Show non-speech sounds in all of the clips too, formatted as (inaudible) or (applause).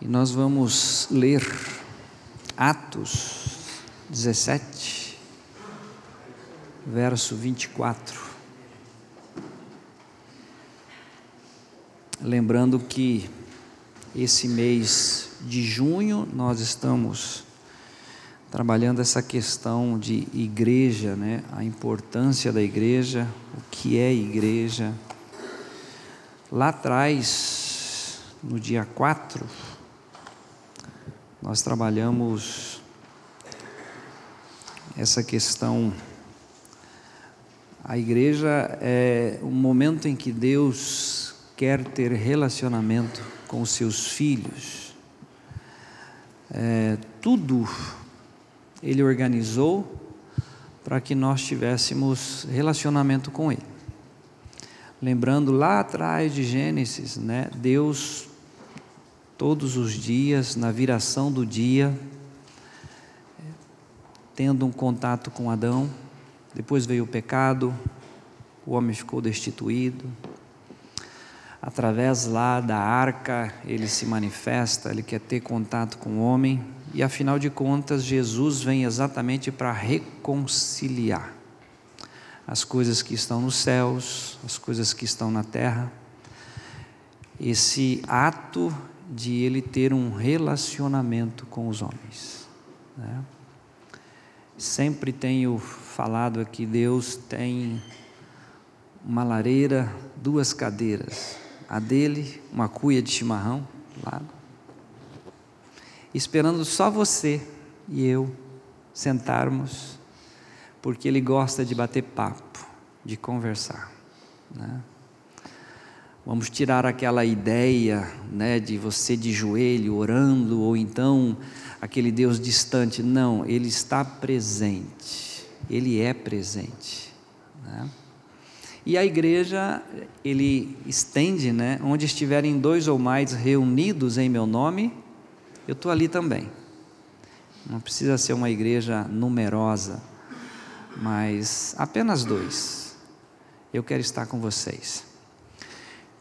E nós vamos ler Atos 17, verso 24. Lembrando que esse mês de junho nós estamos trabalhando essa questão de igreja, né? a importância da igreja, o que é igreja. Lá atrás, no dia 4, nós trabalhamos essa questão. A igreja é o momento em que Deus quer ter relacionamento com os seus filhos. É, tudo Ele organizou para que nós tivéssemos relacionamento com Ele. Lembrando lá atrás de Gênesis, né, Deus todos os dias, na viração do dia, tendo um contato com Adão. Depois veio o pecado, o homem ficou destituído. Através lá da arca, ele se manifesta, ele quer ter contato com o homem, e afinal de contas, Jesus vem exatamente para reconciliar as coisas que estão nos céus, as coisas que estão na terra. Esse ato de ele ter um relacionamento com os homens. Né? Sempre tenho falado aqui: Deus tem uma lareira, duas cadeiras, a dele, uma cuia de chimarrão, lá, esperando só você e eu sentarmos, porque ele gosta de bater papo, de conversar. Né? Vamos tirar aquela ideia né, de você de joelho orando, ou então aquele Deus distante. Não, Ele está presente, Ele é presente. Né? E a igreja, ele estende, né, onde estiverem dois ou mais reunidos em meu nome, eu estou ali também. Não precisa ser uma igreja numerosa, mas apenas dois. Eu quero estar com vocês.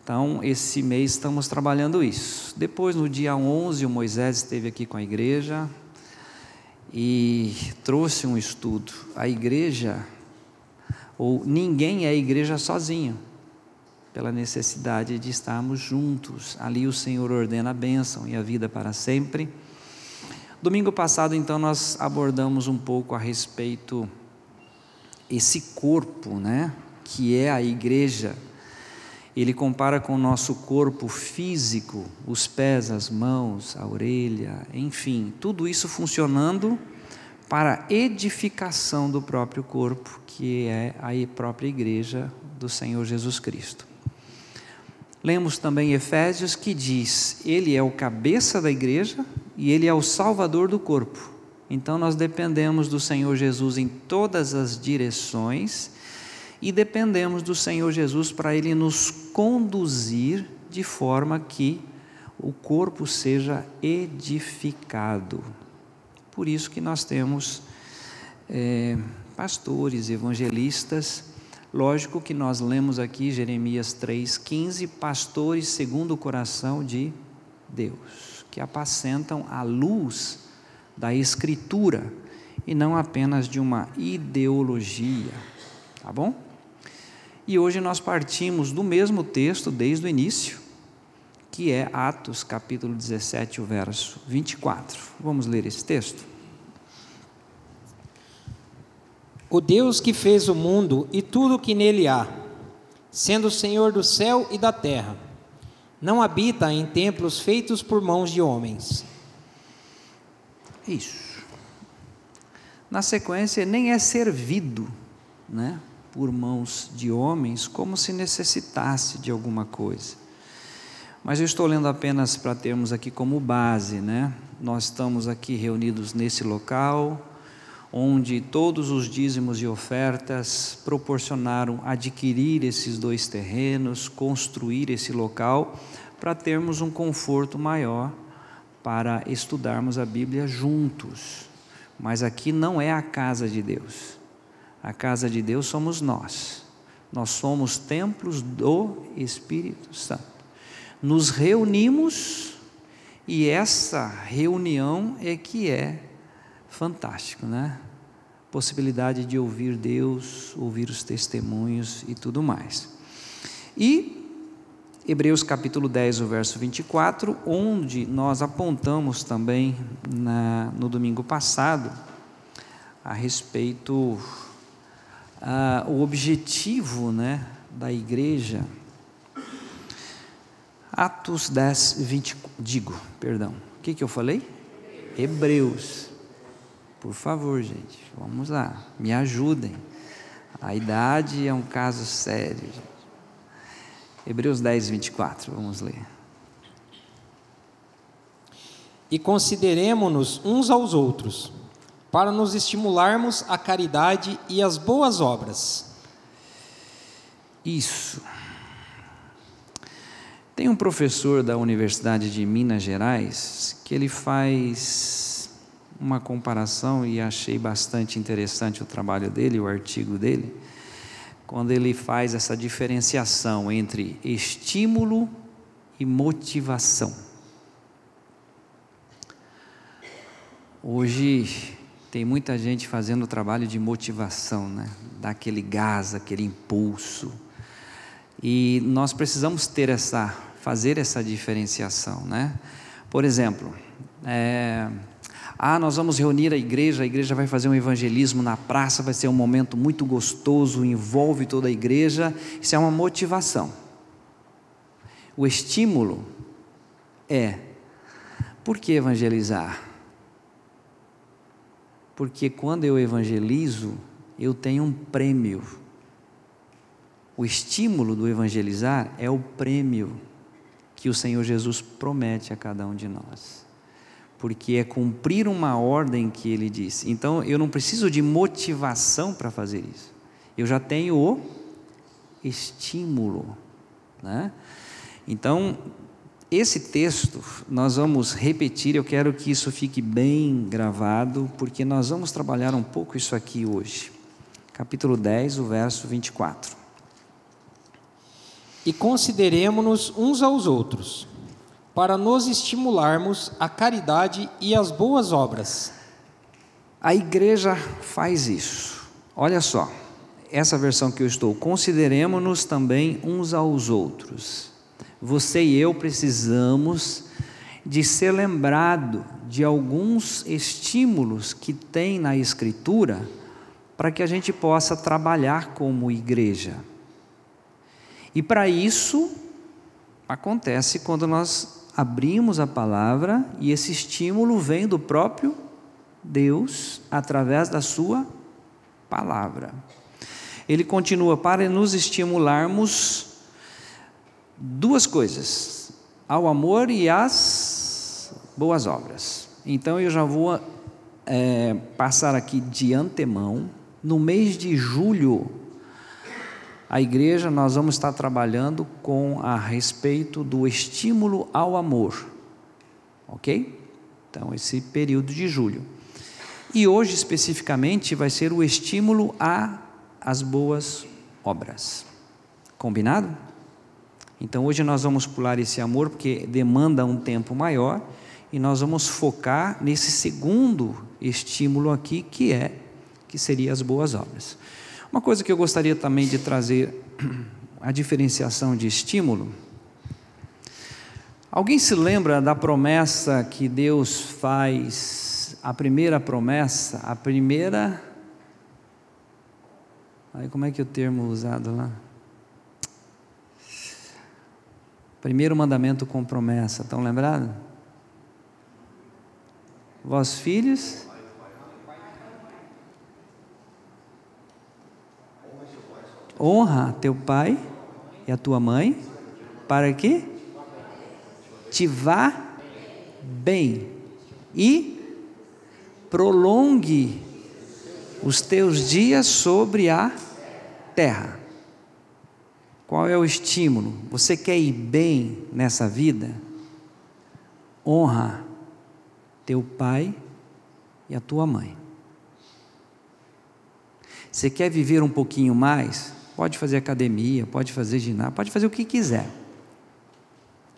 Então, esse mês estamos trabalhando isso. Depois, no dia 11, o Moisés esteve aqui com a igreja e trouxe um estudo. A igreja, ou ninguém é igreja sozinho, pela necessidade de estarmos juntos. Ali o Senhor ordena a bênção e a vida para sempre. Domingo passado, então, nós abordamos um pouco a respeito esse corpo, né, que é a igreja ele compara com o nosso corpo físico, os pés, as mãos, a orelha, enfim, tudo isso funcionando para edificação do próprio corpo, que é a própria igreja do Senhor Jesus Cristo. Lemos também Efésios que diz: Ele é o cabeça da igreja e ele é o salvador do corpo. Então nós dependemos do Senhor Jesus em todas as direções e dependemos do Senhor Jesus para Ele nos conduzir de forma que o corpo seja edificado. Por isso que nós temos é, pastores, evangelistas. Lógico que nós lemos aqui Jeremias 3,15, pastores segundo o coração de Deus, que apacentam a luz da Escritura e não apenas de uma ideologia. Tá bom? E hoje nós partimos do mesmo texto desde o início, que é Atos capítulo 17, o verso 24. Vamos ler esse texto? O Deus que fez o mundo e tudo o que nele há, sendo o Senhor do céu e da terra, não habita em templos feitos por mãos de homens. Isso. Na sequência, nem é servido, né? Por mãos de homens como se necessitasse de alguma coisa. Mas eu estou lendo apenas para termos aqui como base, né? Nós estamos aqui reunidos nesse local, onde todos os dízimos e ofertas proporcionaram adquirir esses dois terrenos, construir esse local, para termos um conforto maior para estudarmos a Bíblia juntos. Mas aqui não é a casa de Deus. A casa de Deus somos nós. Nós somos templos do Espírito Santo. Nos reunimos E essa reunião é que é fantástico, né? Possibilidade de ouvir Deus, ouvir os testemunhos e tudo mais. E Hebreus capítulo 10, o verso 24, onde nós apontamos também na, no domingo passado a respeito ah, o objetivo né, da igreja. Atos 10, 20, digo, perdão, o que, que eu falei? Hebreus. Por favor, gente, vamos lá, me ajudem. A idade é um caso sério. Hebreus 10, 24, vamos ler. E consideremos-nos uns aos outros, para nos estimularmos à caridade e às boas obras. Isso. Tem um professor da Universidade de Minas Gerais que ele faz uma comparação e achei bastante interessante o trabalho dele, o artigo dele quando ele faz essa diferenciação entre estímulo e motivação. Hoje tem muita gente fazendo o trabalho de motivação, né? Dá aquele gás, aquele impulso. E nós precisamos ter essa, fazer essa diferenciação, né? Por exemplo, é, ah, nós vamos reunir a igreja, a igreja vai fazer um evangelismo na praça, vai ser um momento muito gostoso, envolve toda a igreja. Isso é uma motivação. O estímulo é: por que evangelizar? Porque quando eu evangelizo, eu tenho um prêmio. O estímulo do evangelizar é o prêmio que o Senhor Jesus promete a cada um de nós porque é cumprir uma ordem que ele disse. Então eu não preciso de motivação para fazer isso. Eu já tenho o estímulo, né? Então esse texto nós vamos repetir, eu quero que isso fique bem gravado, porque nós vamos trabalhar um pouco isso aqui hoje. Capítulo 10, o verso 24. E consideremos-nos uns aos outros para nos estimularmos à caridade e às boas obras. A igreja faz isso. Olha só, essa versão que eu estou, consideremos-nos também uns aos outros. Você e eu precisamos de ser lembrado de alguns estímulos que tem na Escritura para que a gente possa trabalhar como igreja. E para isso acontece quando nós abrimos a palavra e esse estímulo vem do próprio Deus através da Sua palavra. Ele continua para nos estimularmos duas coisas: ao amor e às boas obras. Então eu já vou é, passar aqui de antemão, no mês de julho a igreja nós vamos estar trabalhando com a respeito do estímulo ao amor. OK? Então esse período de julho. E hoje especificamente vai ser o estímulo a as boas obras. Combinado? Então hoje nós vamos pular esse amor porque demanda um tempo maior e nós vamos focar nesse segundo estímulo aqui que é que seria as boas obras. Uma coisa que eu gostaria também de trazer (clears throat) a diferenciação de estímulo. Alguém se lembra da promessa que Deus faz, a primeira promessa, a primeira. Aí como é que é o termo usado lá? Primeiro mandamento com promessa, estão lembrados? Vós filhos, honra teu pai e a tua mãe, para que te vá bem e prolongue os teus dias sobre a terra. Qual é o estímulo? Você quer ir bem nessa vida? Honra teu pai e a tua mãe. Você quer viver um pouquinho mais? Pode fazer academia, pode fazer ginásio, pode fazer o que quiser.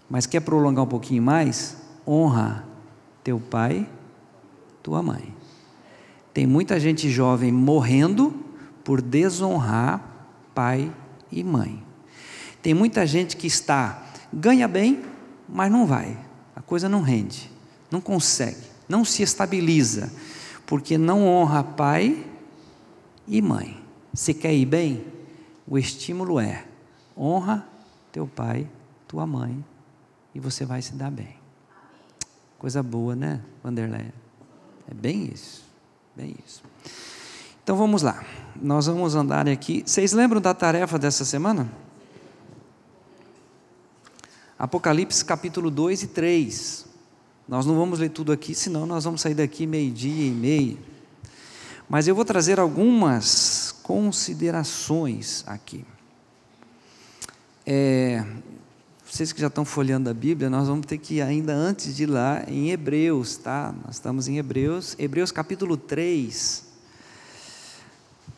Mas quer prolongar um pouquinho mais? honra teu pai, tua mãe. Tem muita gente jovem morrendo por desonrar pai e mãe. Tem muita gente que está, ganha bem, mas não vai, a coisa não rende, não consegue, não se estabiliza, porque não honra pai e mãe. Se quer ir bem, o estímulo é honra teu pai, tua mãe, e você vai se dar bem. Coisa boa, né, Vanderlei? É bem isso, bem isso. Então vamos lá, nós vamos andar aqui. Vocês lembram da tarefa dessa semana? Apocalipse capítulo 2 e 3. Nós não vamos ler tudo aqui, senão nós vamos sair daqui meio-dia e meio. Mas eu vou trazer algumas considerações aqui. É, vocês que já estão folhando a Bíblia, nós vamos ter que ir ainda antes de ir lá em Hebreus, tá? Nós estamos em Hebreus, Hebreus capítulo 3.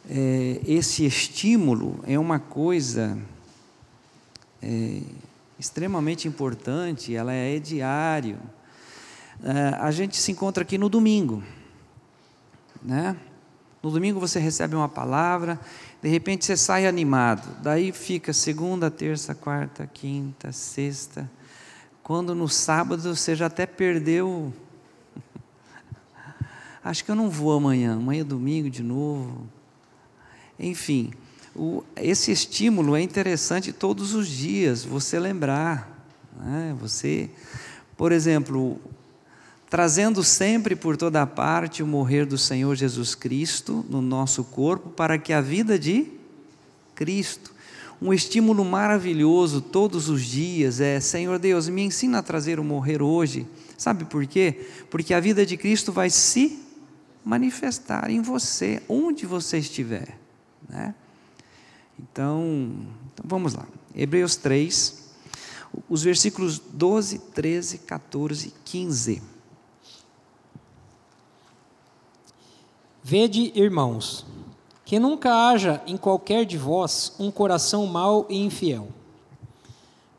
É, esse estímulo é uma coisa é, extremamente importante, ela é diário. É, a gente se encontra aqui no domingo, né? No domingo você recebe uma palavra, de repente você sai animado, daí fica segunda, terça, quarta, quinta, sexta. Quando no sábado você já até perdeu. (laughs) Acho que eu não vou amanhã, amanhã é domingo de novo. Enfim, o, esse estímulo é interessante todos os dias, você lembrar. Né? Você, por exemplo, trazendo sempre por toda parte o morrer do Senhor Jesus Cristo no nosso corpo, para que a vida de Cristo, um estímulo maravilhoso todos os dias é: Senhor Deus, me ensina a trazer o morrer hoje. Sabe por quê? Porque a vida de Cristo vai se manifestar em você, onde você estiver. Né? Então, então, vamos lá. Hebreus 3, os versículos 12, 13, 14 e 15. Vede, irmãos, que nunca haja em qualquer de vós um coração mau e infiel,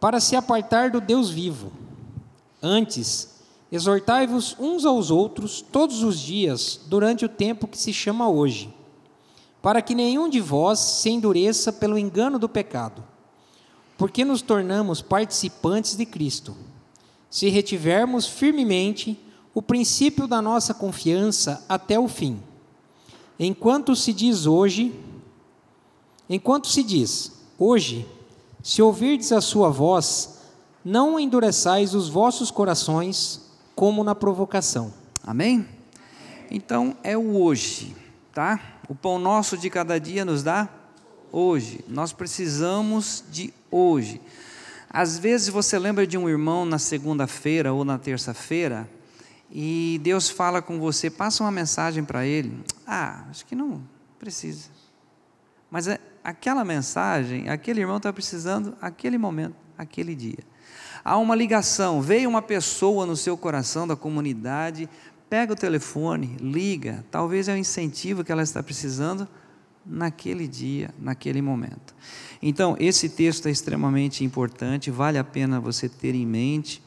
para se apartar do Deus vivo. Antes, exortai-vos uns aos outros todos os dias, durante o tempo que se chama hoje, para que nenhum de vós se endureça pelo engano do pecado, porque nos tornamos participantes de Cristo, se retivermos firmemente o princípio da nossa confiança até o fim Enquanto se diz hoje, enquanto se diz hoje, se ouvirdes a sua voz, não endureçais os vossos corações como na provocação. Amém? Então é o hoje, tá? O pão nosso de cada dia nos dá hoje. Nós precisamos de hoje. Às vezes você lembra de um irmão na segunda-feira ou na terça-feira, e Deus fala com você, passa uma mensagem para ele. Ah, acho que não precisa. Mas é, aquela mensagem, aquele irmão está precisando aquele momento, aquele dia. Há uma ligação, veio uma pessoa no seu coração da comunidade, pega o telefone, liga, talvez é o incentivo que ela está precisando naquele dia, naquele momento. Então, esse texto é extremamente importante, vale a pena você ter em mente.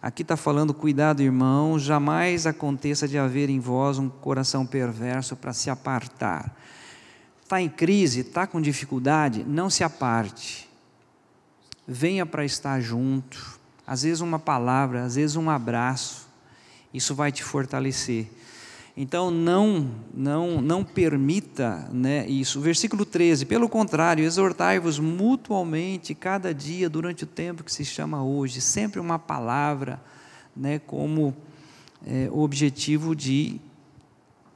Aqui está falando, cuidado, irmão, jamais aconteça de haver em vós um coração perverso para se apartar. Está em crise, está com dificuldade, não se aparte. Venha para estar junto. Às vezes uma palavra, às vezes um abraço, isso vai te fortalecer. Então não não não permita né, isso. Versículo 13, pelo contrário, exortai-vos mutualmente cada dia durante o tempo que se chama hoje, sempre uma palavra né, como é, objetivo de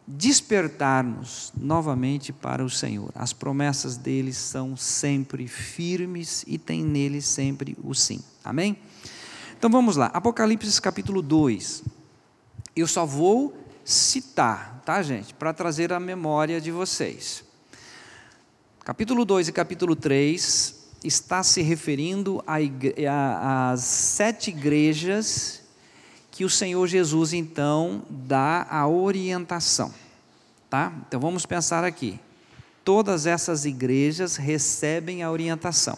despertar-nos novamente para o Senhor. As promessas dele são sempre firmes e tem nele sempre o sim. Amém? Então vamos lá, Apocalipse capítulo 2. Eu só vou citar, tá, gente? Para trazer a memória de vocês. Capítulo 2 e capítulo 3 está se referindo às sete igrejas que o Senhor Jesus então dá a orientação, tá? Então vamos pensar aqui. Todas essas igrejas recebem a orientação.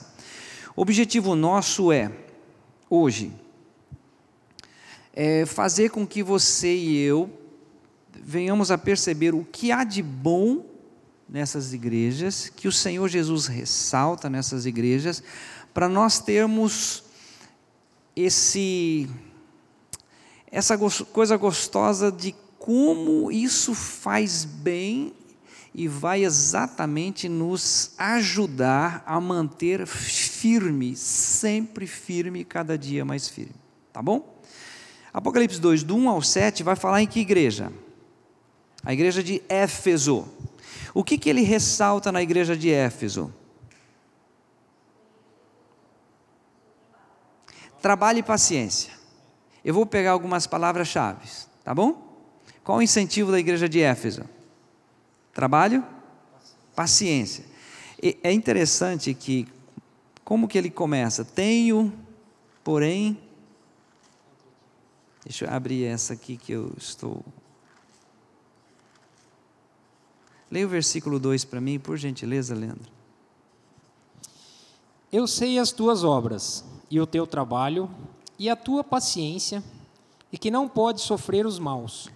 O objetivo nosso é, hoje, é, fazer com que você e eu venhamos a perceber o que há de bom nessas igrejas, que o Senhor Jesus ressalta nessas igrejas, para nós termos esse essa coisa gostosa de como isso faz bem e vai exatamente nos ajudar a manter firme, sempre firme, cada dia mais firme. Tá bom? Apocalipse 2, do 1 ao 7, vai falar em que igreja? A igreja de Éfeso. O que, que ele ressalta na igreja de Éfeso? Trabalho e paciência. Eu vou pegar algumas palavras-chave, tá bom? Qual o incentivo da igreja de Éfeso? Trabalho, paciência. E é interessante que, como que ele começa? Tenho, porém, deixa eu abrir essa aqui que eu estou. Leia o versículo 2 para mim, por gentileza, Leandro. Eu sei as tuas obras, e o teu trabalho, e a tua paciência, e que não pode sofrer os maus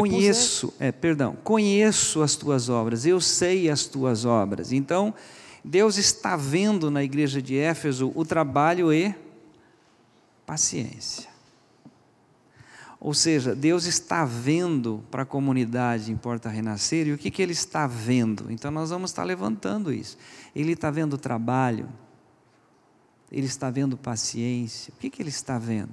Conheço, é, perdão, conheço as tuas obras, eu sei as tuas obras. Então, Deus está vendo na igreja de Éfeso o trabalho e paciência. Ou seja, Deus está vendo para a comunidade em Porta Renascer e o que, que Ele está vendo? Então nós vamos estar levantando isso. Ele está vendo trabalho, Ele está vendo paciência. O que, que Ele está vendo?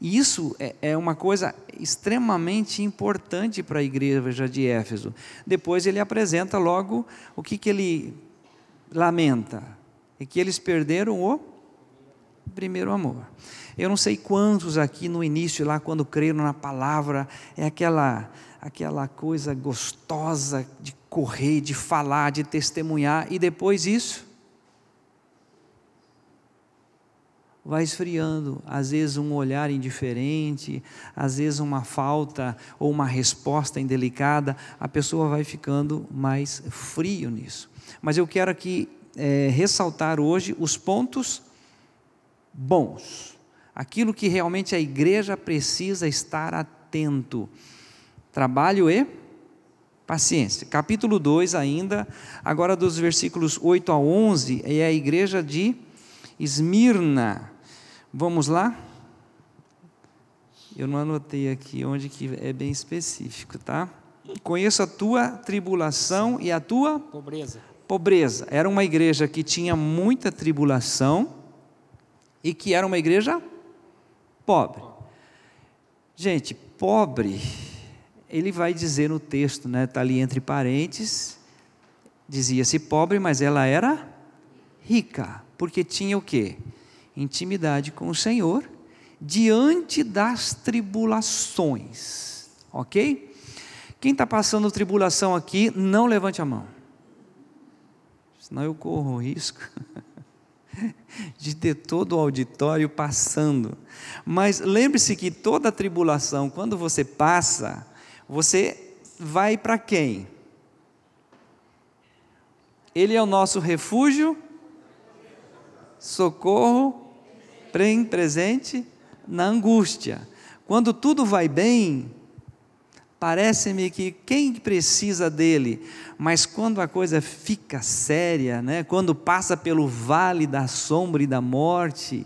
E isso é, é uma coisa extremamente importante para a igreja de Éfeso. Depois ele apresenta logo o que, que ele lamenta: é que eles perderam o primeiro amor. Eu não sei quantos aqui no início, lá quando creram na palavra, é aquela, aquela coisa gostosa de correr, de falar, de testemunhar, e depois isso vai esfriando, às vezes um olhar indiferente, às vezes uma falta ou uma resposta indelicada, a pessoa vai ficando mais frio nisso. Mas eu quero aqui é, ressaltar hoje os pontos bons, aquilo que realmente a igreja precisa estar atento. Trabalho e paciência. Capítulo 2 ainda, agora dos versículos 8 a 11, é a igreja de Esmirna. Vamos lá? Eu não anotei aqui onde que é bem específico, tá? Conheço a tua tribulação e a tua pobreza. Pobreza. Era uma igreja que tinha muita tribulação e que era uma igreja pobre. Gente, pobre, ele vai dizer no texto, né? Está ali entre parênteses, dizia-se pobre, mas ela era rica, porque tinha o quê? intimidade com o Senhor diante das tribulações, ok? Quem está passando tribulação aqui, não levante a mão, senão eu corro risco (laughs) (laughs) de ter todo o auditório passando. Mas lembre-se que toda tribulação, quando você passa, você vai para quem? Ele é o nosso refúgio, socorro presente na angústia. Quando tudo vai bem, parece-me que quem precisa dele, mas quando a coisa fica séria, né? quando passa pelo vale da sombra e da morte,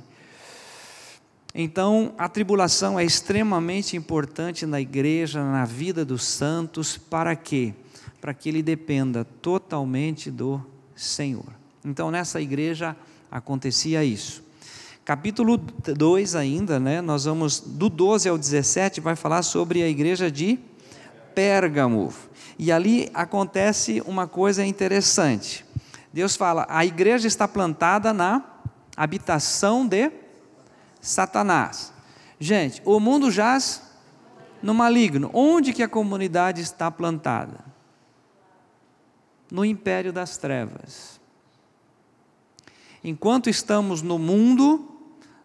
então a tribulação é extremamente importante na igreja, na vida dos santos, para quê? Para que ele dependa totalmente do Senhor. Então nessa igreja acontecia isso. Capítulo 2 ainda, né? Nós vamos do 12 ao 17 vai falar sobre a igreja de Pérgamo. E ali acontece uma coisa interessante. Deus fala: "A igreja está plantada na habitação de Satanás". Gente, o mundo jaz no maligno. Onde que a comunidade está plantada? No império das trevas. Enquanto estamos no mundo,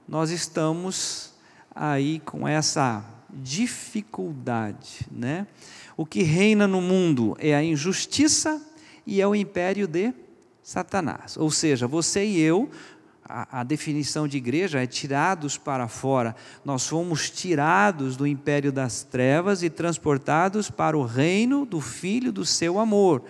nós estamos aí com essa dificuldade, né? O que reina no mundo é a injustiça e é o império de Satanás. Ou seja, você e eu, a, a, definição de igreja é tirados para fora. Nós fomos tirados do império das trevas e transportados para o reino do Filho do seu amor.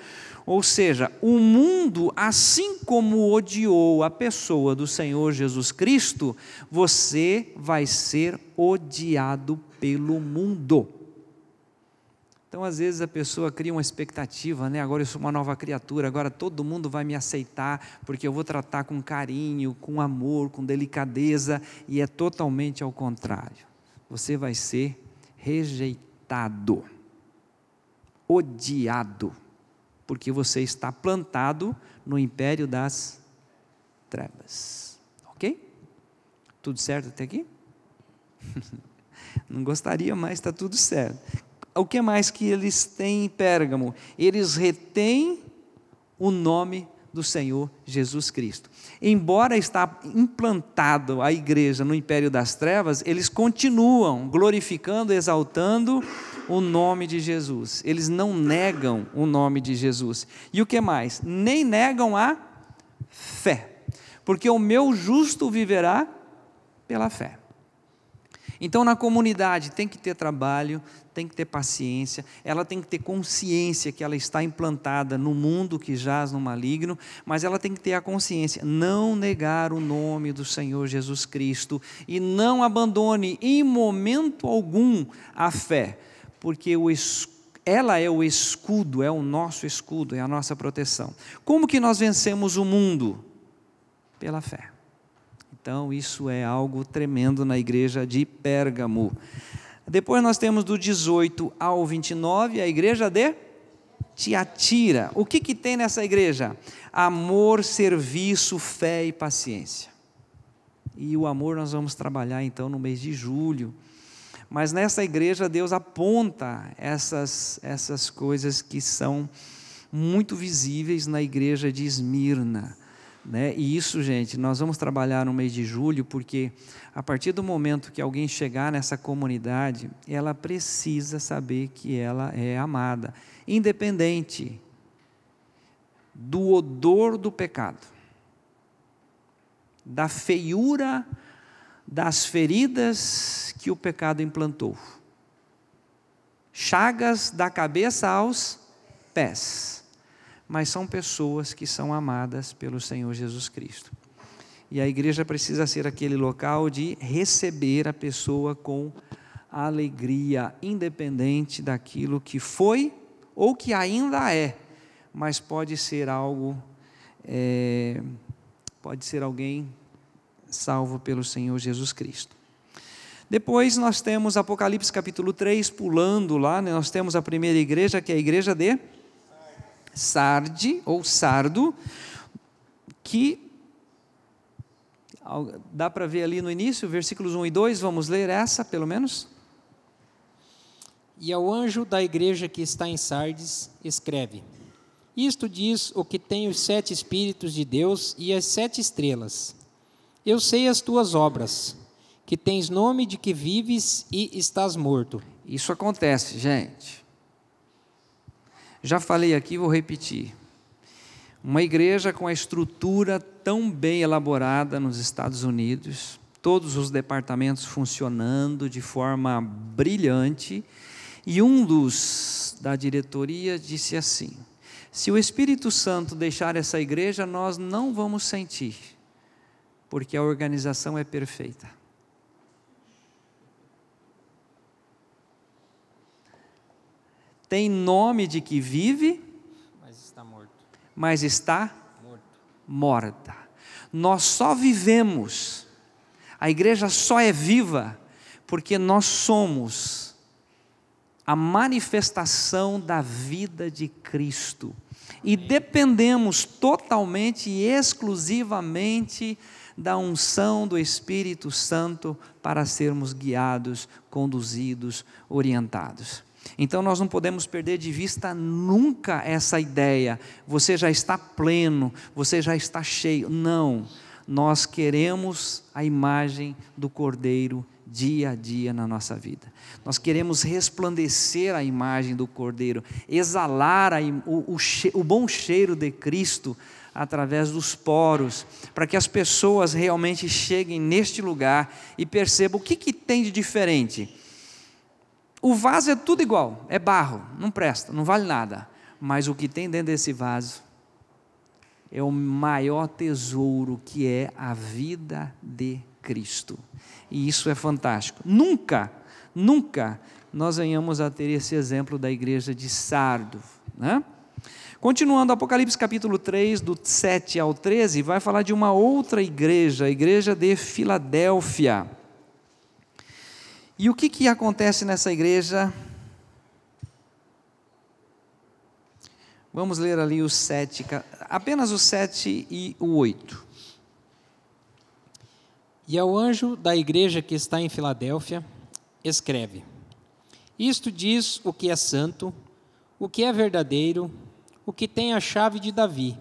Ou seja, o mundo, assim como odiou a pessoa do Senhor Jesus Cristo, você vai ser odiado pelo mundo. Então, às vezes, a pessoa cria uma expectativa, né? Agora eu sou uma nova criatura, agora todo mundo vai me aceitar, porque eu vou tratar com carinho, com amor, com delicadeza, e é totalmente ao contrário. Você vai ser rejeitado, odiado, porque você está plantado no império das trevas. Ok? Tudo certo até aqui? (laughs) Não gostaria, mas está tudo certo o que mais que eles têm em Pérgamo? Eles retêm o nome do Senhor Jesus Cristo. Embora está implantado a igreja no império das trevas, eles continuam glorificando, exaltando o nome de Jesus. Eles não negam o nome de Jesus. E o que mais? Nem negam a fé. Porque o meu justo viverá pela fé. Então, na comunidade tem que ter trabalho, tem que ter paciência, ela tem que ter consciência que ela está implantada no mundo que jaz no maligno, mas ela tem que ter a consciência, não negar o nome do Senhor Jesus Cristo e não abandone em momento algum a fé, porque o ela é o escudo, é o nosso escudo, é a nossa proteção. Como que nós vencemos o mundo? Pela fé. Então, isso é algo tremendo na igreja de Pérgamo. Depois nós temos do 18 ao 29, a igreja de Tiatira. O que, que tem nessa igreja? Amor, serviço, fé e paciência. E o amor nós vamos trabalhar então no mês de julho. Mas nessa igreja Deus aponta essas, essas coisas que são muito visíveis na igreja de Esmirna. Né? E isso, gente, nós vamos trabalhar no mês de julho, porque a partir do momento que alguém chegar nessa comunidade, ela precisa saber que ela é amada, independente do odor do pecado, da feiura das feridas que o pecado implantou, chagas da cabeça aos pés. Mas são pessoas que são amadas pelo Senhor Jesus Cristo. E a igreja precisa ser aquele local de receber a pessoa com alegria, independente daquilo que foi ou que ainda é, mas pode ser algo, é, pode ser alguém salvo pelo Senhor Jesus Cristo. Depois nós temos Apocalipse capítulo 3, pulando lá, né, nós temos a primeira igreja, que é a igreja de sarde ou sardo, que dá para ver ali no início, versículos 1 e 2, vamos ler essa pelo menos? E ao anjo da igreja que está em Sardes, escreve: Isto diz o que tem os sete Espíritos de Deus e as sete estrelas. Eu sei as tuas obras, que tens nome de que vives e estás morto. Isso acontece, gente. Já falei aqui, vou repetir. Uma igreja com a estrutura tão bem elaborada nos Estados Unidos, todos os departamentos funcionando de forma brilhante, e um dos da diretoria disse assim: se o Espírito Santo deixar essa igreja, nós não vamos sentir, porque a organização é perfeita. tem nome de que vive, mas está morto. Mas está morto. morta. Nós só vivemos, a igreja só é viva, porque nós somos a manifestação da vida de Cristo. E dependemos totalmente e exclusivamente da unção do Espírito Santo para sermos guiados, conduzidos, orientados. Então nós não podemos perder de vista nunca essa ideia. Você já está pleno, você já está cheio. Não. Nós queremos a imagem do Cordeiro dia a dia na nossa vida. Nós queremos resplandecer a imagem do Cordeiro, exalar a, o, o, o bom cheiro de Cristo através dos poros, para que as pessoas realmente cheguem neste lugar e percebam o que, que tem de diferente. O vaso é tudo igual, é barro, não presta, não vale nada. Mas o que tem dentro desse vaso é o maior tesouro que é a vida de Cristo. E isso é fantástico. Nunca, nunca nós venhamos a ter esse exemplo da igreja de Sardo. Né? Continuando, Apocalipse capítulo 3, do 7 ao 13, vai falar de uma outra igreja, a igreja de Filadélfia. E o que, que acontece nessa igreja? Vamos ler ali os sete, apenas o sete e o oito. E ao anjo da igreja que está em Filadélfia, escreve: Isto diz o que é santo, o que é verdadeiro, o que tem a chave de Davi,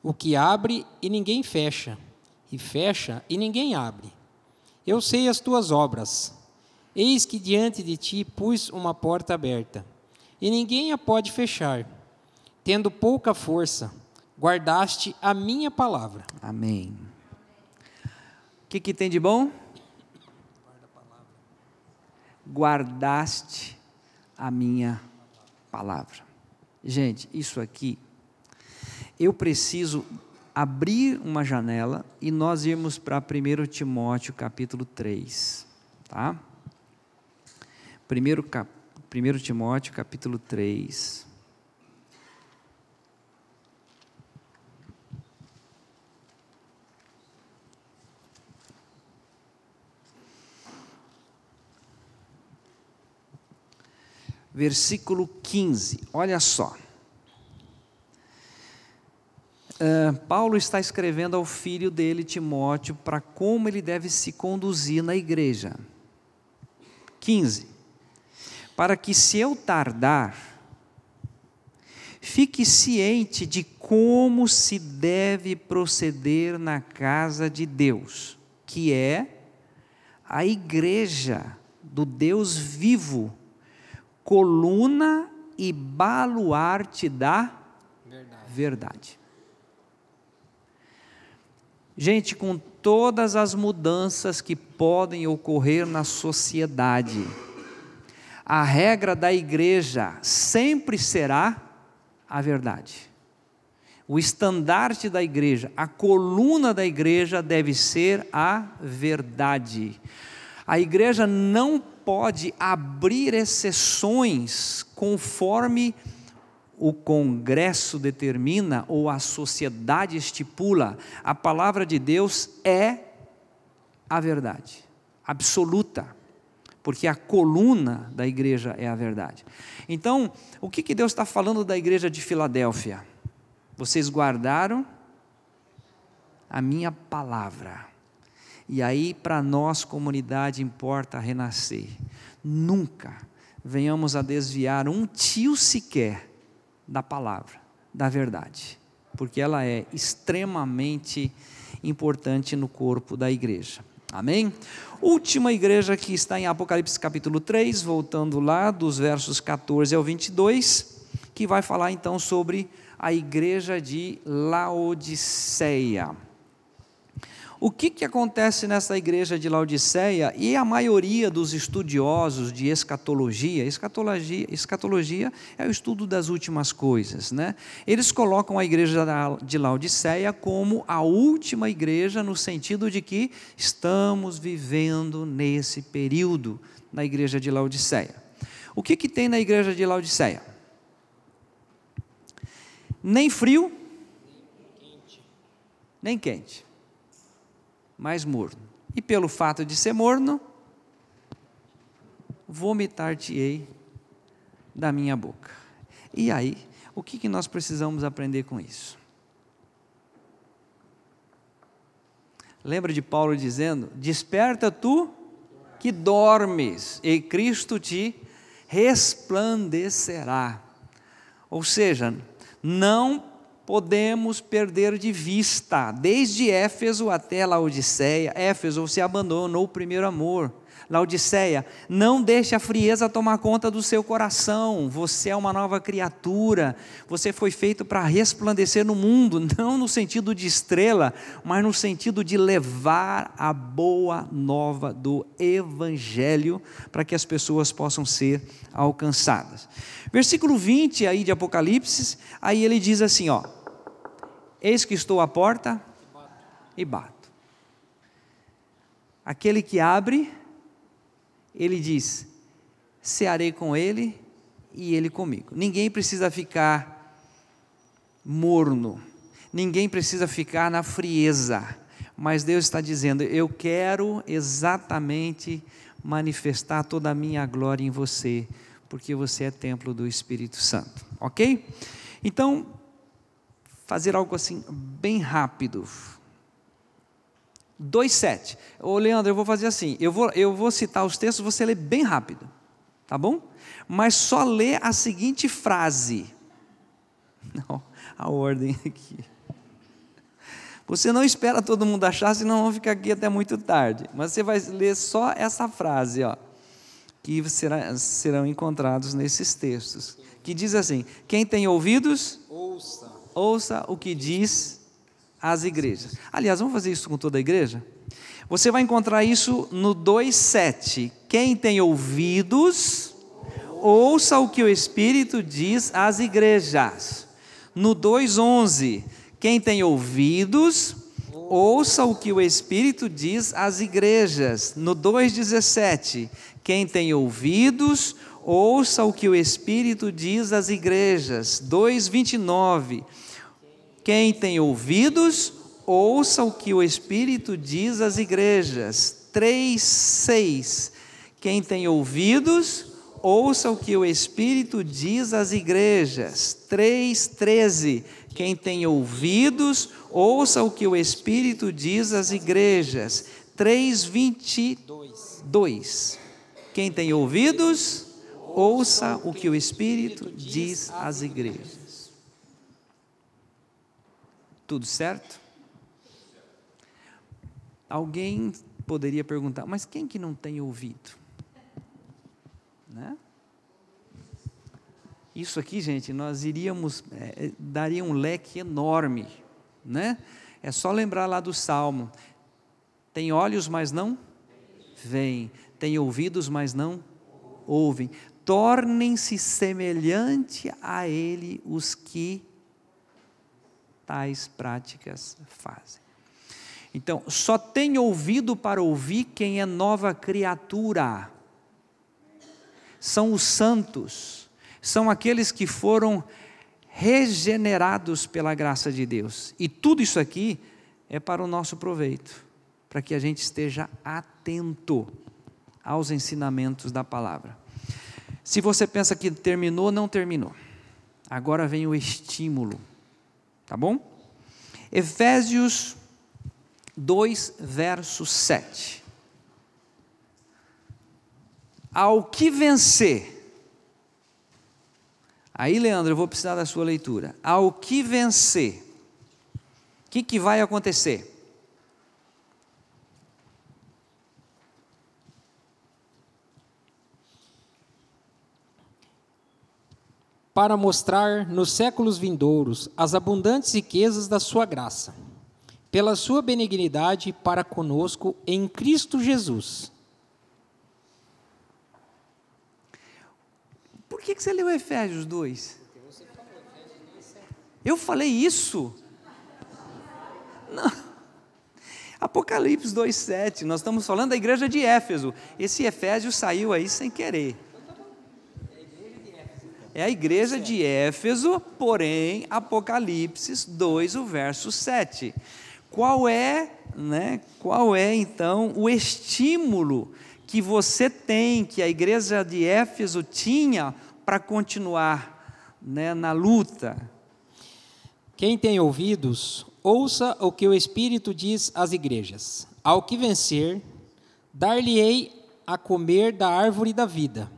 o que abre e ninguém fecha, e fecha e ninguém abre. Eu sei as tuas obras. Eis que diante de ti pus uma porta aberta, e ninguém a pode fechar tendo pouca força, guardaste a minha palavra. Amém. O que, que tem de bom? Guardaste a minha palavra. Gente, isso aqui, eu preciso abrir uma janela e nós irmos para 1 Timóteo capítulo 3, tá? 1, cap... 1 Timóteo capítulo 3. Versículo 15. Olha só. Uh, Paulo está escrevendo ao filho dele, Timóteo, para como ele deve se conduzir na igreja. 15. Para que, se eu tardar, fique ciente de como se deve proceder na casa de Deus, que é a igreja do Deus vivo coluna e baluarte da verdade. verdade. Gente, com todas as mudanças que podem ocorrer na sociedade, a regra da igreja sempre será a verdade. O estandarte da igreja, a coluna da igreja deve ser a verdade. A igreja não pode abrir exceções conforme o Congresso determina ou a sociedade estipula. A palavra de Deus é a verdade absoluta, porque a coluna da igreja é a verdade. Então, o que, que Deus está falando da igreja de Filadélfia? Vocês guardaram a minha palavra. E aí, para nós, comunidade, importa renascer. Nunca venhamos a desviar um tio sequer da palavra, da verdade, porque ela é extremamente importante no corpo da igreja. Amém? Última igreja que está em Apocalipse capítulo 3, voltando lá dos versos 14 ao 22, que vai falar então sobre a igreja de Laodiceia. O que, que acontece nessa igreja de Laodiceia? E a maioria dos estudiosos de escatologia, escatologia, escatologia é o estudo das últimas coisas, né? Eles colocam a igreja de Laodiceia como a última igreja, no sentido de que estamos vivendo nesse período na igreja de Laodiceia. O que, que tem na igreja de Laodiceia? Nem frio, nem quente mais morno. E pelo fato de ser morno, vomitar-te-ei da minha boca. E aí, o que, que nós precisamos aprender com isso? Lembra de Paulo dizendo: Desperta tu que dormes, e Cristo te resplandecerá. Ou seja, não podemos perder de vista, desde Éfeso até Laodiceia. Éfeso se abandonou o primeiro amor. Laodiceia, não deixe a frieza tomar conta do seu coração. Você é uma nova criatura. Você foi feito para resplandecer no mundo, (laughs) não no sentido de estrela, mas no sentido de levar a boa nova do evangelho para que as pessoas possam ser alcançadas. Versículo 20 aí de Apocalipse, aí ele diz assim, ó: Eis que estou à porta e bato. Aquele que abre, ele diz: cearei com ele e ele comigo. Ninguém precisa ficar morno, ninguém precisa ficar na frieza, mas Deus está dizendo: eu quero exatamente manifestar toda a minha glória em você, porque você é templo do Espírito Santo, ok? Então, fazer algo assim bem rápido. 2,7. Ô Leandro, eu vou fazer assim: eu vou, eu vou citar os textos, você lê bem rápido, tá bom? Mas só lê a seguinte frase. (laughs) Não, a ordem aqui. Você não espera todo mundo achar, senão vão ficar aqui até muito tarde. Mas você vai ler só essa frase, ó, que será, serão encontrados nesses textos. Que diz assim: Quem tem ouvidos, ouça, ouça o que diz às igrejas. Aliás, vamos fazer isso com toda a igreja? Você vai encontrar isso no 2,7. Quem tem ouvidos, ouça o que o Espírito diz às igrejas. No 2,11. Quem tem ouvidos, ouça o que o Espírito diz às igrejas. No 2,17. Quem tem ouvidos, ouça o que o Espírito diz às igrejas. 2,29 quem tem ouvidos, ouça o que o Espírito diz às igrejas. 3, 6. Quem tem ouvidos, ouça o que o Espírito diz às igrejas. 3, 13. Quem tem ouvidos, ouça o que o Espírito diz às igrejas. 3, 22. Quem tem ouvidos, ouça o que o Espírito diz às igrejas. Tudo certo? Alguém poderia perguntar, mas quem que não tem ouvido? Né? Isso aqui, gente, nós iríamos, é, daria um leque enorme, né? É só lembrar lá do Salmo. Tem olhos, mas não veem. Tem ouvidos, mas não ouvem. Tornem-se semelhante a ele os que tais práticas fazem. Então, só tem ouvido para ouvir quem é nova criatura. São os santos, são aqueles que foram regenerados pela graça de Deus. E tudo isso aqui é para o nosso proveito, para que a gente esteja atento aos ensinamentos da palavra. Se você pensa que terminou, não terminou. Agora vem o estímulo. Tá bom? Efésios 2, verso 7. Ao que vencer. Aí, Leandro, eu vou precisar da sua leitura. Ao que vencer. O que, que vai acontecer? Para mostrar nos séculos vindouros as abundantes riquezas da sua graça, pela sua benignidade para conosco em Cristo Jesus. Por que você leu Efésios 2? Eu falei isso? Não. Apocalipse 2,7, nós estamos falando da igreja de Éfeso. Esse Efésios saiu aí sem querer. É a igreja de Éfeso, porém, Apocalipse 2, o verso 7. Qual é, né, qual é então o estímulo que você tem, que a igreja de Éfeso tinha para continuar né, na luta? Quem tem ouvidos, ouça o que o Espírito diz às igrejas. Ao que vencer, dar-lhe-ei a comer da árvore da vida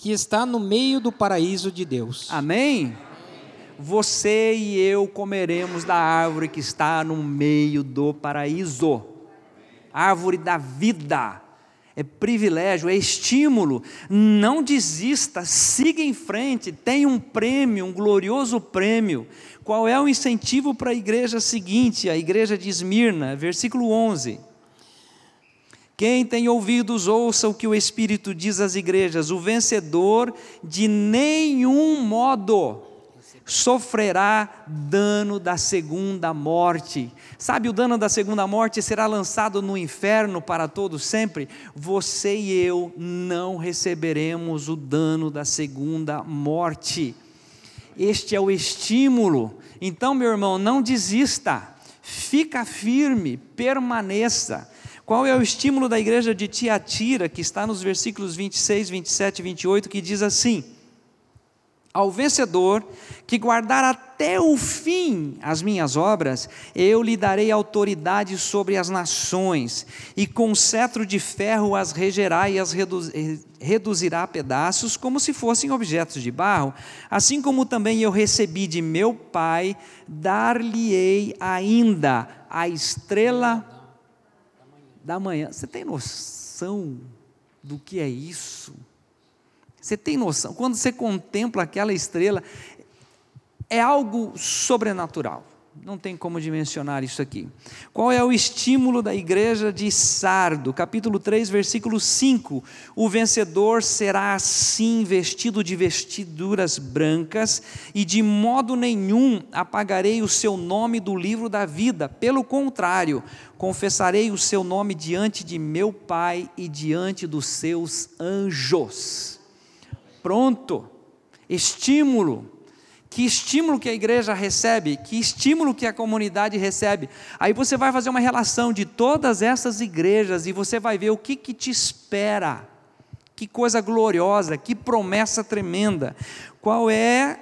que está no meio do paraíso de Deus. Amém? Você e eu comeremos da árvore que está no meio do paraíso árvore da vida. é privilégio, é estímulo. Não desista, siga em frente, tem um prêmio, um glorioso prêmio. Qual é o incentivo para a igreja seguinte, a igreja de Esmirna, versículo 11. Quem tem ouvidos, ouça o que o Espírito diz às igrejas: o vencedor de nenhum modo sofrerá dano da segunda morte. Sabe, o dano da segunda morte será lançado no inferno para todos sempre. Você e eu não receberemos o dano da segunda morte. Este é o estímulo. Então, meu irmão, não desista. Fica firme, permaneça. Qual é o estímulo da igreja de Tiatira, que está nos versículos 26, 27 e 28, que diz assim: ao vencedor que guardar até o fim as minhas obras, eu lhe darei autoridade sobre as nações, e com cetro de ferro as regerá e as reduzirá a pedaços, como se fossem objetos de barro. Assim como também eu recebi de meu Pai, dar-lhe-ei ainda a estrela da manhã. Você tem noção do que é isso? Você tem noção? Quando você contempla aquela estrela, é algo sobrenatural. Não tem como dimensionar isso aqui. Qual é o estímulo da igreja de Sardo? Capítulo 3, versículo 5. O vencedor será assim vestido de vestiduras brancas, e de modo nenhum apagarei o seu nome do livro da vida. Pelo contrário, confessarei o seu nome diante de meu Pai e diante dos seus anjos pronto. Estímulo. Que estímulo que a igreja recebe, que estímulo que a comunidade recebe. Aí você vai fazer uma relação de todas essas igrejas e você vai ver o que, que te espera. Que coisa gloriosa, que promessa tremenda. Qual é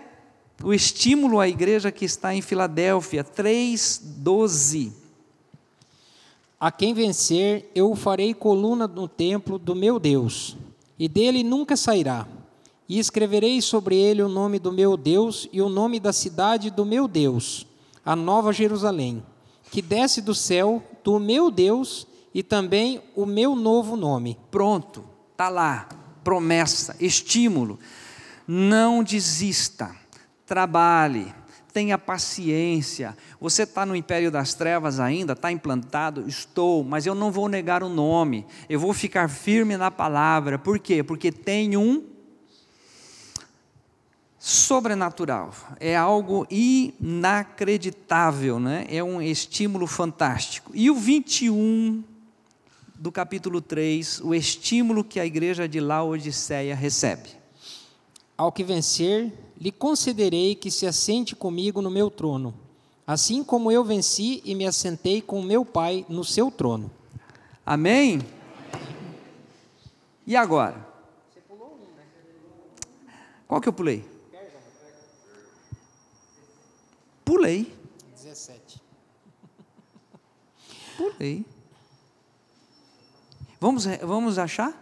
o estímulo à igreja que está em Filadélfia? 3,12. A quem vencer, eu o farei coluna no templo do meu Deus, e dele nunca sairá e escreverei sobre ele o nome do meu Deus e o nome da cidade do meu Deus, a nova Jerusalém, que desce do céu do meu Deus e também o meu novo nome. Pronto, está lá, promessa, estímulo. Não desista, trabalhe, tenha paciência. Você está no império das trevas ainda, está implantado? Estou, mas eu não vou negar o nome, eu vou ficar firme na palavra. Por quê? Porque tem um sobrenatural, é algo inacreditável, né? é um estímulo fantástico. E o 21 do capítulo 3, o estímulo que a igreja de Laodiceia recebe. Ao que vencer, lhe concederei que se assente comigo no meu trono, assim como eu venci e me assentei com meu Pai no seu trono. Amém? E agora? Qual que eu pulei? Pulei. 17. Pulei. Vamos, vamos achar?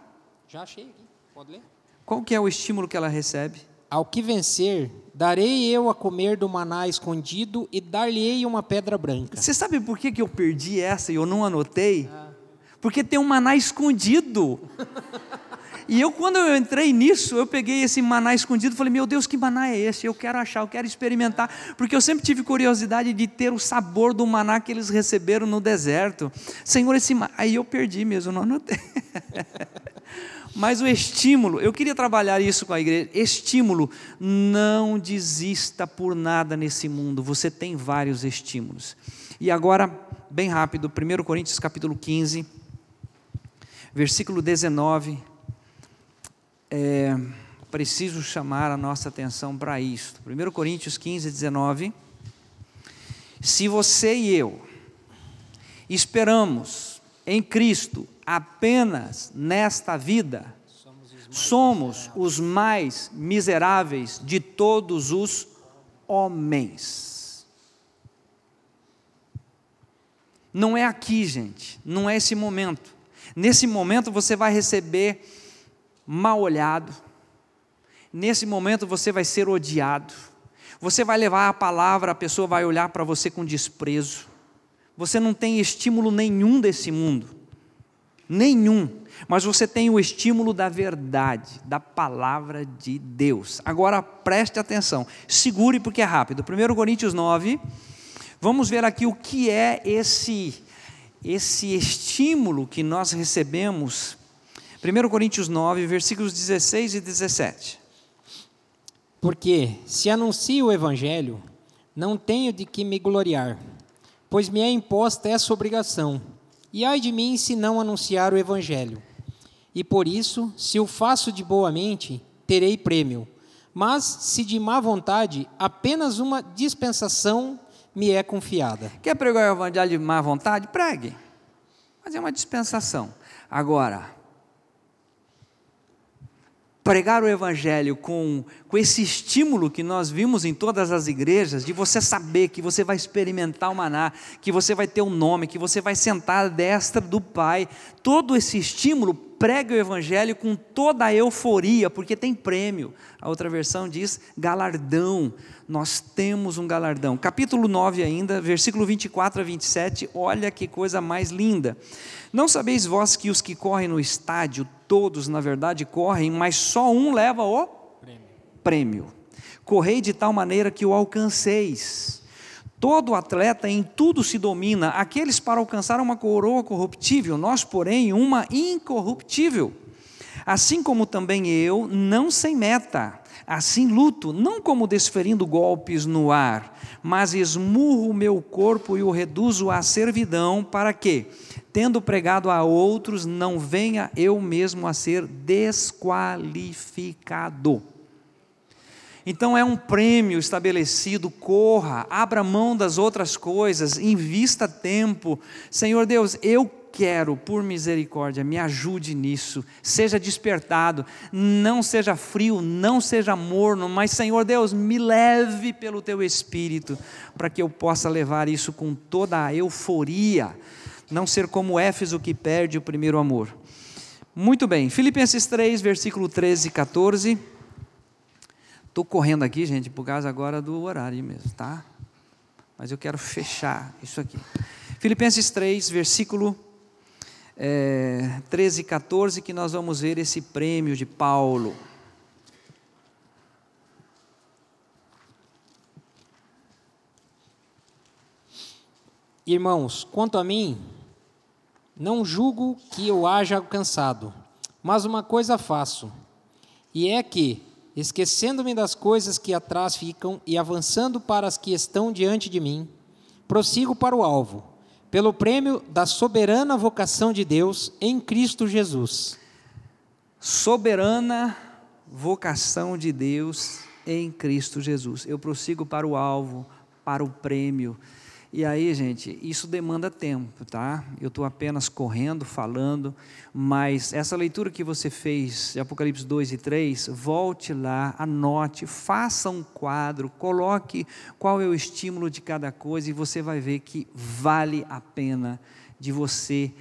Já achei aqui. Pode ler? Qual que é o estímulo que ela recebe? Ao que vencer, darei eu a comer do maná escondido e dar-lhe-ei uma pedra branca. Você sabe por que, que eu perdi essa e eu não anotei? Ah. Porque tem um maná escondido. (laughs) E eu, quando eu entrei nisso, eu peguei esse maná escondido e falei: Meu Deus, que maná é esse? Eu quero achar, eu quero experimentar, porque eu sempre tive curiosidade de ter o sabor do maná que eles receberam no deserto. Senhor, esse maná. Aí eu perdi mesmo, não anotei. (laughs) Mas o estímulo, eu queria trabalhar isso com a igreja. Estímulo, não desista por nada nesse mundo. Você tem vários estímulos. E agora, bem rápido, 1 Coríntios capítulo 15, versículo 19 é, preciso chamar a nossa atenção para isto. 1 Coríntios 15, 19. Se você e eu esperamos em Cristo apenas nesta vida, somos os mais miseráveis de todos os homens. Não é aqui, gente, não é esse momento. Nesse momento você vai receber mal olhado. Nesse momento você vai ser odiado. Você vai levar a palavra, a pessoa vai olhar para você com desprezo. Você não tem estímulo nenhum desse mundo. nenhum. Mas você tem o estímulo da verdade, da palavra de Deus. Agora preste atenção, segure porque é rápido. 1 Coríntios 9, vamos ver aqui o que é esse, esse estímulo que nós recebemos. 1 Coríntios 9, versículos 16 e 17. Porque se anuncio o Evangelho, não tenho de que me gloriar, pois me é imposta essa obrigação. E ai de mim se não anunciar o Evangelho. E por isso, se o faço de boa mente, terei prêmio. Mas, se de má vontade, apenas uma dispensação me é confiada. Quer pregar o Evangelho de má vontade? Pregue. Mas é uma dispensação. Agora, pregar o Evangelho com, com esse estímulo que nós vimos em todas as igrejas, de você saber que você vai experimentar o maná, que você vai ter um nome, que você vai sentar à destra do Pai, todo esse estímulo, pregue o Evangelho com toda a euforia, porque tem prêmio. A outra versão diz galardão. Nós temos um galardão. Capítulo 9 ainda, versículo 24 a 27, olha que coisa mais linda. Não sabeis vós que os que correm no estádio, todos na verdade correm, mas só um leva o prêmio. prêmio. Correi de tal maneira que o alcanceis. Todo atleta em tudo se domina, aqueles para alcançar uma coroa corruptível, nós, porém, uma incorruptível. Assim como também eu, não sem meta, assim luto, não como desferindo golpes no ar, mas esmurro o meu corpo e o reduzo à servidão, para que, tendo pregado a outros, não venha eu mesmo a ser desqualificado. Então é um prêmio estabelecido, corra, abra mão das outras coisas, invista tempo. Senhor Deus, eu quero, por misericórdia, me ajude nisso, seja despertado, não seja frio, não seja morno, mas Senhor Deus, me leve pelo teu espírito, para que eu possa levar isso com toda a euforia não ser como Éfeso que perde o primeiro amor. Muito bem, Filipenses 3, versículo 13 e 14. Estou correndo aqui, gente, por causa agora do horário mesmo, tá? Mas eu quero fechar isso aqui. Filipenses 3, versículo é, 13 e 14, que nós vamos ver esse prêmio de Paulo. Irmãos, quanto a mim, não julgo que eu haja alcançado, mas uma coisa faço, e é que, esquecendo-me das coisas que atrás ficam e avançando para as que estão diante de mim, prossigo para o alvo, pelo prêmio da soberana vocação de Deus em Cristo Jesus. Soberana vocação de Deus em Cristo Jesus. Eu prossigo para o alvo, para o prêmio e aí, gente, isso demanda tempo, tá? Eu estou apenas correndo, falando, mas essa leitura que você fez de Apocalipse 2 e 3, volte lá, anote, faça um quadro, coloque qual é o estímulo de cada coisa e você vai ver que vale a pena de você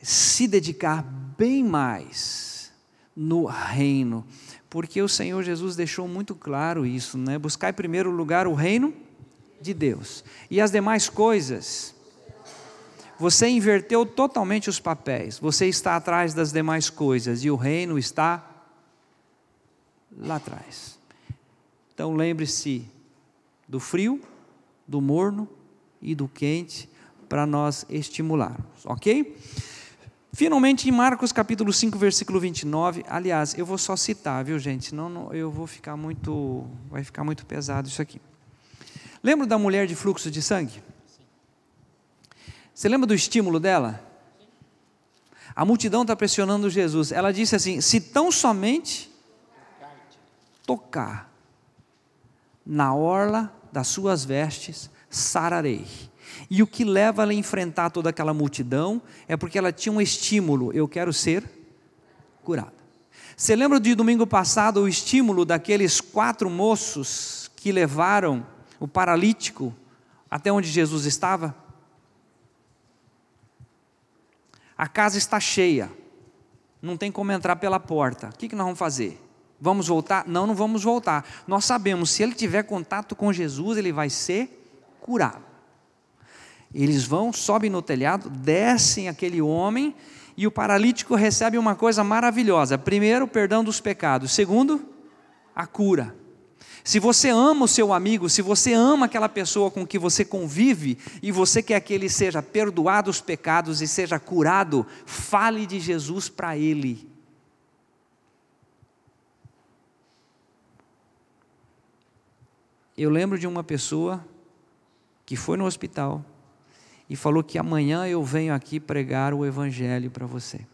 se dedicar bem mais no reino, porque o Senhor Jesus deixou muito claro isso, né? Buscar em primeiro lugar o reino de Deus. E as demais coisas, você inverteu totalmente os papéis. Você está atrás das demais coisas e o reino está lá atrás. Então lembre-se do frio, do morno e do quente para nós estimularmos, ok? Finalmente, em Marcos capítulo 5, versículo 29, aliás, eu vou só citar, viu gente? Senão não, eu vou ficar muito, vai ficar muito pesado isso aqui. Lembra da mulher de fluxo de sangue? Você lembra do estímulo dela? A multidão está pressionando Jesus. Ela disse assim: se tão somente tocar na orla das suas vestes, sararei. E o que leva ela a enfrentar toda aquela multidão é porque ela tinha um estímulo: eu quero ser curada. Você lembra de domingo passado o estímulo daqueles quatro moços que levaram o paralítico até onde Jesus estava? A casa está cheia, não tem como entrar pela porta. O que, nós vamos fazer? Vamos voltar? Não, não vamos voltar. Nós sabemos, se ele tiver contato com Jesus, ele vai ser curado. Eles vão, sobem no telhado, descem aquele homem E o paralítico recebe uma coisa maravilhosa: primeiro, o perdão dos pecados, segundo, a cura. Se você ama o seu amigo, se você ama aquela pessoa com que você convive e você quer que ele seja perdoado os pecados e seja curado, fale de Jesus para ele. Eu lembro de uma pessoa que foi no hospital e falou que amanhã eu venho aqui pregar o evangelho para você.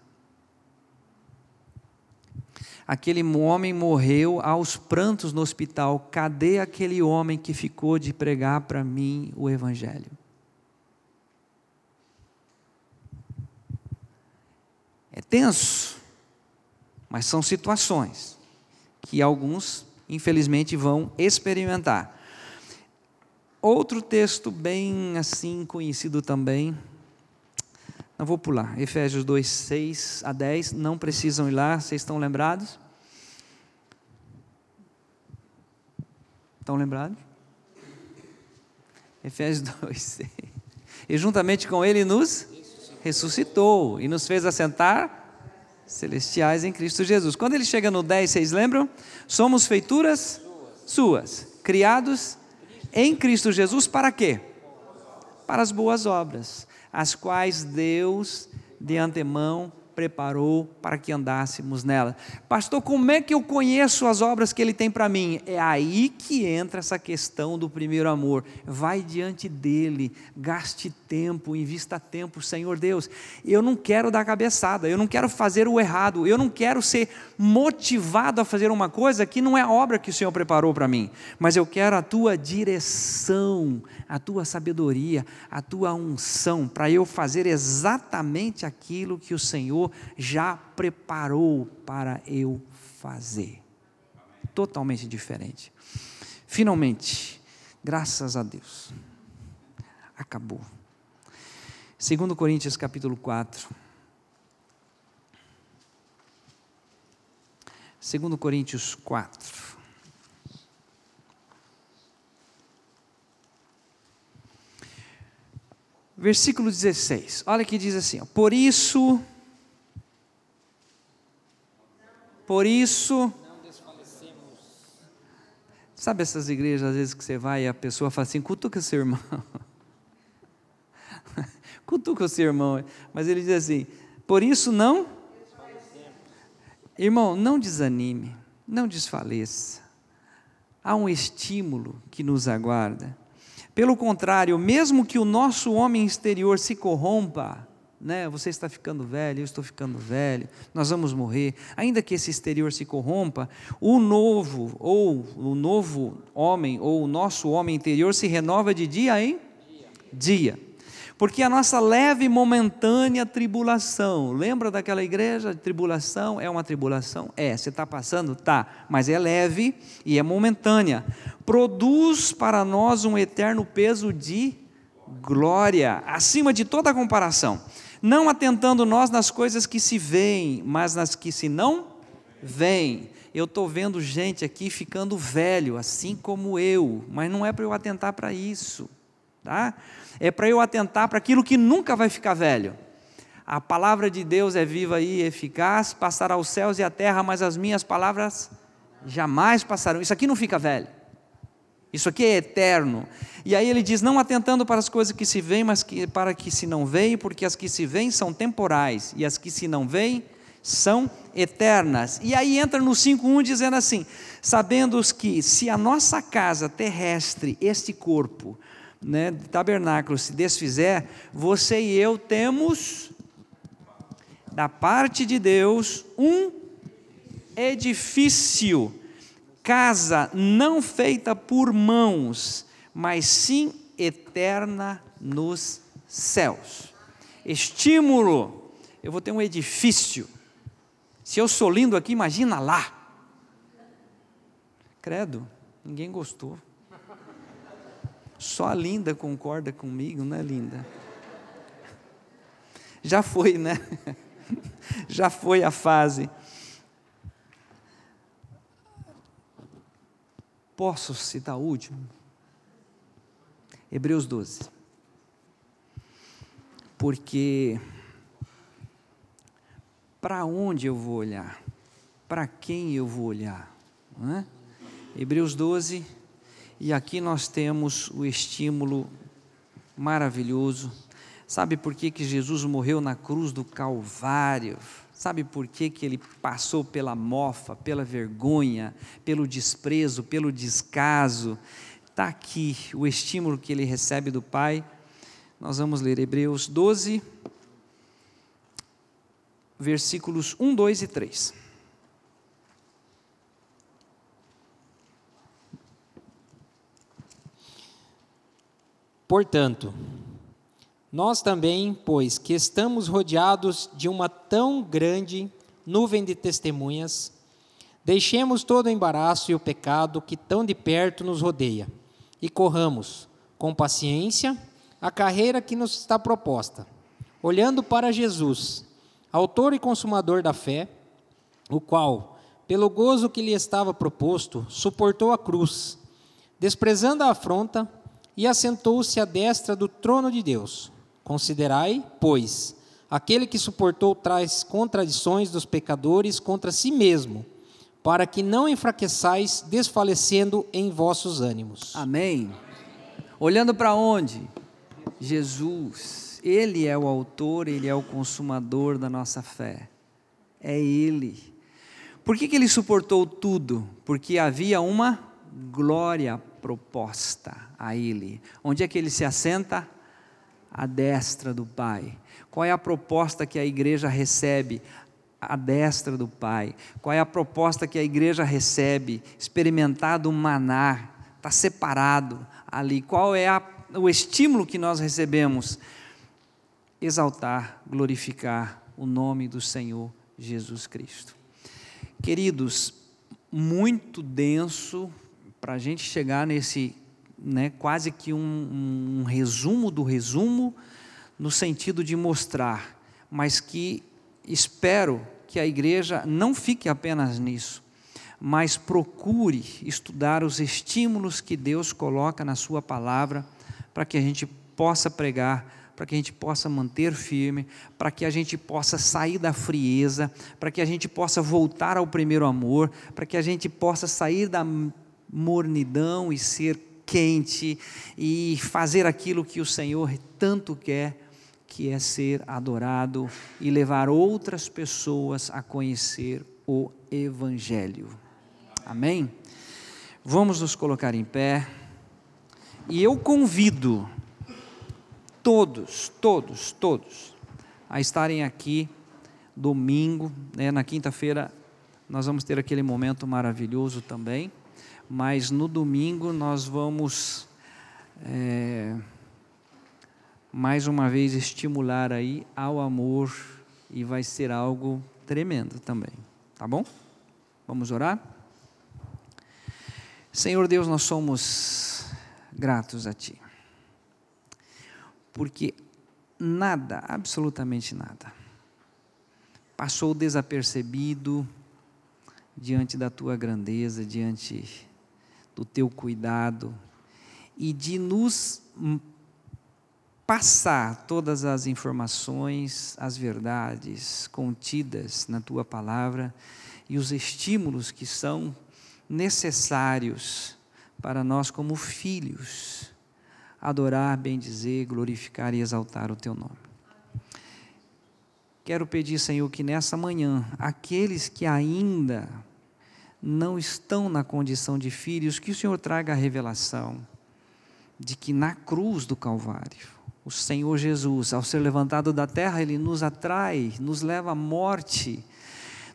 Aquele homem morreu aos prantos no hospital. Cadê aquele homem que ficou de pregar para mim o evangelho? É tenso, mas são situações que alguns, infelizmente, vão experimentar. Outro texto bem assim conhecido também, não vou pular, Efésios 2, 6 a 10, não precisam ir lá, vocês estão lembrados? Estão lembrados? Efésios (laughs) 2, 6. E juntamente com ele nos ressuscitou e nos fez assentar celestiais em Cristo Jesus. Quando ele chega no 10, vocês lembram? Somos feituras suas, criados em Cristo Jesus para quê? Para as boas obras, as quais Deus de antemão preparou para que andássemos nela. Pastor, como é que eu conheço as obras que ele tem para mim? É aí que entra essa questão do primeiro amor. Vai diante dele, gaste tempo, invista tempo, Senhor Deus. Eu não quero dar cabeçada, eu não quero fazer o errado, eu não quero ser motivado a fazer uma coisa que não é a obra que o Senhor preparou para mim, mas eu quero a tua direção, a tua sabedoria, a tua unção para eu fazer exatamente aquilo que o Senhor já preparou para eu fazer. Totalmente diferente. Finalmente, graças a Deus, acabou. 2 Coríntios capítulo 4. 2 Coríntios 4. Versículo 16. Olha que diz assim: Por isso Por isso. Sabe essas igrejas, às vezes, que você vai e a pessoa fala assim: cutuca seu irmão. (laughs) cutuca o seu irmão. Mas ele diz assim: por isso não. Irmão, não desanime, não desfaleça. Há um estímulo que nos aguarda. Pelo contrário, mesmo que o nosso homem exterior se corrompa, né? Você está ficando velho, eu estou ficando velho, nós vamos morrer. Ainda que esse exterior se corrompa, o novo ou o novo homem ou o nosso homem interior se renova de dia em dia. dia. Porque a nossa leve e momentânea tribulação, lembra daquela igreja? Tribulação é uma tribulação? É, você está passando? Tá, mas é leve e é momentânea. Produz para nós um eterno peso de glória, acima de toda comparação não atentando nós nas coisas que se veem, mas nas que se não veem. Eu estou vendo gente aqui ficando velho, assim como eu, mas não é para eu atentar para isso, tá? É para eu atentar para aquilo que nunca vai ficar velho. A palavra de Deus é viva e eficaz, passará os céus e a terra, mas as minhas palavras jamais passarão. Isso aqui não fica velho. Isso aqui é eterno. E aí ele diz: não atentando para as coisas que se veem, mas que, para que se não veem, porque as que se veem são temporais, e as que se não veem são eternas. E aí entra no 5.1 dizendo assim: sabendo que se a nossa casa terrestre, este corpo, né, tabernáculo, se desfizer, você e eu temos, da parte de Deus, um edifício casa não feita por mãos, mas sim eterna nos céus. Estímulo. Eu vou ter um edifício. Se eu sou lindo aqui, imagina lá. Credo, ninguém gostou. Só a linda concorda comigo, não é linda? Já foi, né? (laughs) Já foi a fase. Posso citar o último? Hebreus 12. Porque para onde eu vou olhar? Para quem eu vou olhar? É? Hebreus 12, e aqui nós temos o estímulo maravilhoso. Sabe por que, que Jesus morreu na cruz do Calvário? Sabe por que, que ele passou pela mofa, pela vergonha, pelo desprezo, pelo descaso? Está aqui o estímulo que ele recebe do Pai. Nós vamos ler Hebreus 12, versículos 1, 2 e 3. Portanto, nós também, pois que estamos rodeados de uma tão grande nuvem de testemunhas, deixemos todo o embaraço e o pecado que tão de perto nos rodeia e corramos com paciência a carreira que nos está proposta, olhando para Jesus, autor e consumador da fé, o qual, pelo gozo que lhe estava proposto, suportou a cruz, desprezando a afronta, e assentou-se à destra do trono de Deus. Considerai, pois, aquele que suportou tais contradições dos pecadores contra si mesmo, para que não enfraqueçais, desfalecendo em vossos ânimos. Amém. Olhando para onde? Jesus. Ele é o autor, ele é o consumador da nossa fé. É ele. Por que, que ele suportou tudo? Porque havia uma glória proposta a ele. Onde é que ele se assenta? À destra do Pai. Qual é a proposta que a igreja recebe? à destra do Pai? Qual é a proposta que a igreja recebe? Experimentado o maná, está separado ali. Qual é a, o estímulo que nós recebemos? Exaltar, glorificar o nome do Senhor Jesus Cristo. Queridos, muito denso para a gente chegar nesse, né, quase que um, um resumo do resumo, no sentido de mostrar, mas que espero que a igreja não fique apenas nisso, mas procure estudar os estímulos que Deus coloca na Sua palavra para que a gente possa pregar, para que a gente possa manter firme, para que a gente possa sair da frieza, para que a gente possa voltar ao primeiro amor, para que a gente possa sair da mornidão e ser quente e fazer aquilo que o Senhor tanto quer que é ser adorado e levar outras pessoas a conhecer o Evangelho. Amém? Vamos nos colocar em pé. E eu convido todos, todos, todos, a estarem aqui domingo, né, na quinta-feira nós vamos ter aquele momento maravilhoso também, mas no domingo nós vamos. É, mais uma vez estimular aí ao amor e vai ser algo tremendo também, tá bom? Vamos orar? Senhor Deus, nós somos gratos a Ti, porque nada, absolutamente nada, passou desapercebido diante da Tua grandeza, diante do Teu cuidado e de nos passar todas as informações, as verdades contidas na tua palavra e os estímulos que são necessários para nós, como filhos, adorar, bendizer, glorificar e exaltar o teu nome. Quero pedir, Senhor, que nessa manhã, aqueles que ainda não estão na condição de filhos, que o Senhor traga a revelação de que na cruz do Calvário, o Senhor Jesus, ao ser levantado da terra, ele nos atrai, nos leva à morte,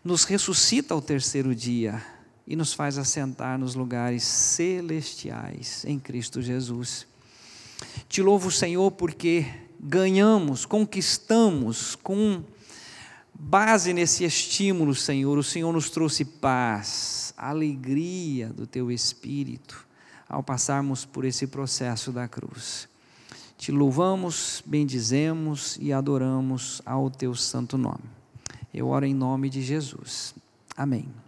nos ressuscita ao terceiro dia e nos faz assentar nos lugares celestiais em Cristo Jesus. Te louvo, Senhor, porque ganhamos, conquistamos com base nesse estímulo, Senhor. O Senhor nos trouxe paz, alegria do teu espírito ao passarmos por esse processo da cruz. Te louvamos, bendizemos e adoramos ao teu santo nome. Eu oro em nome de Jesus. Amém.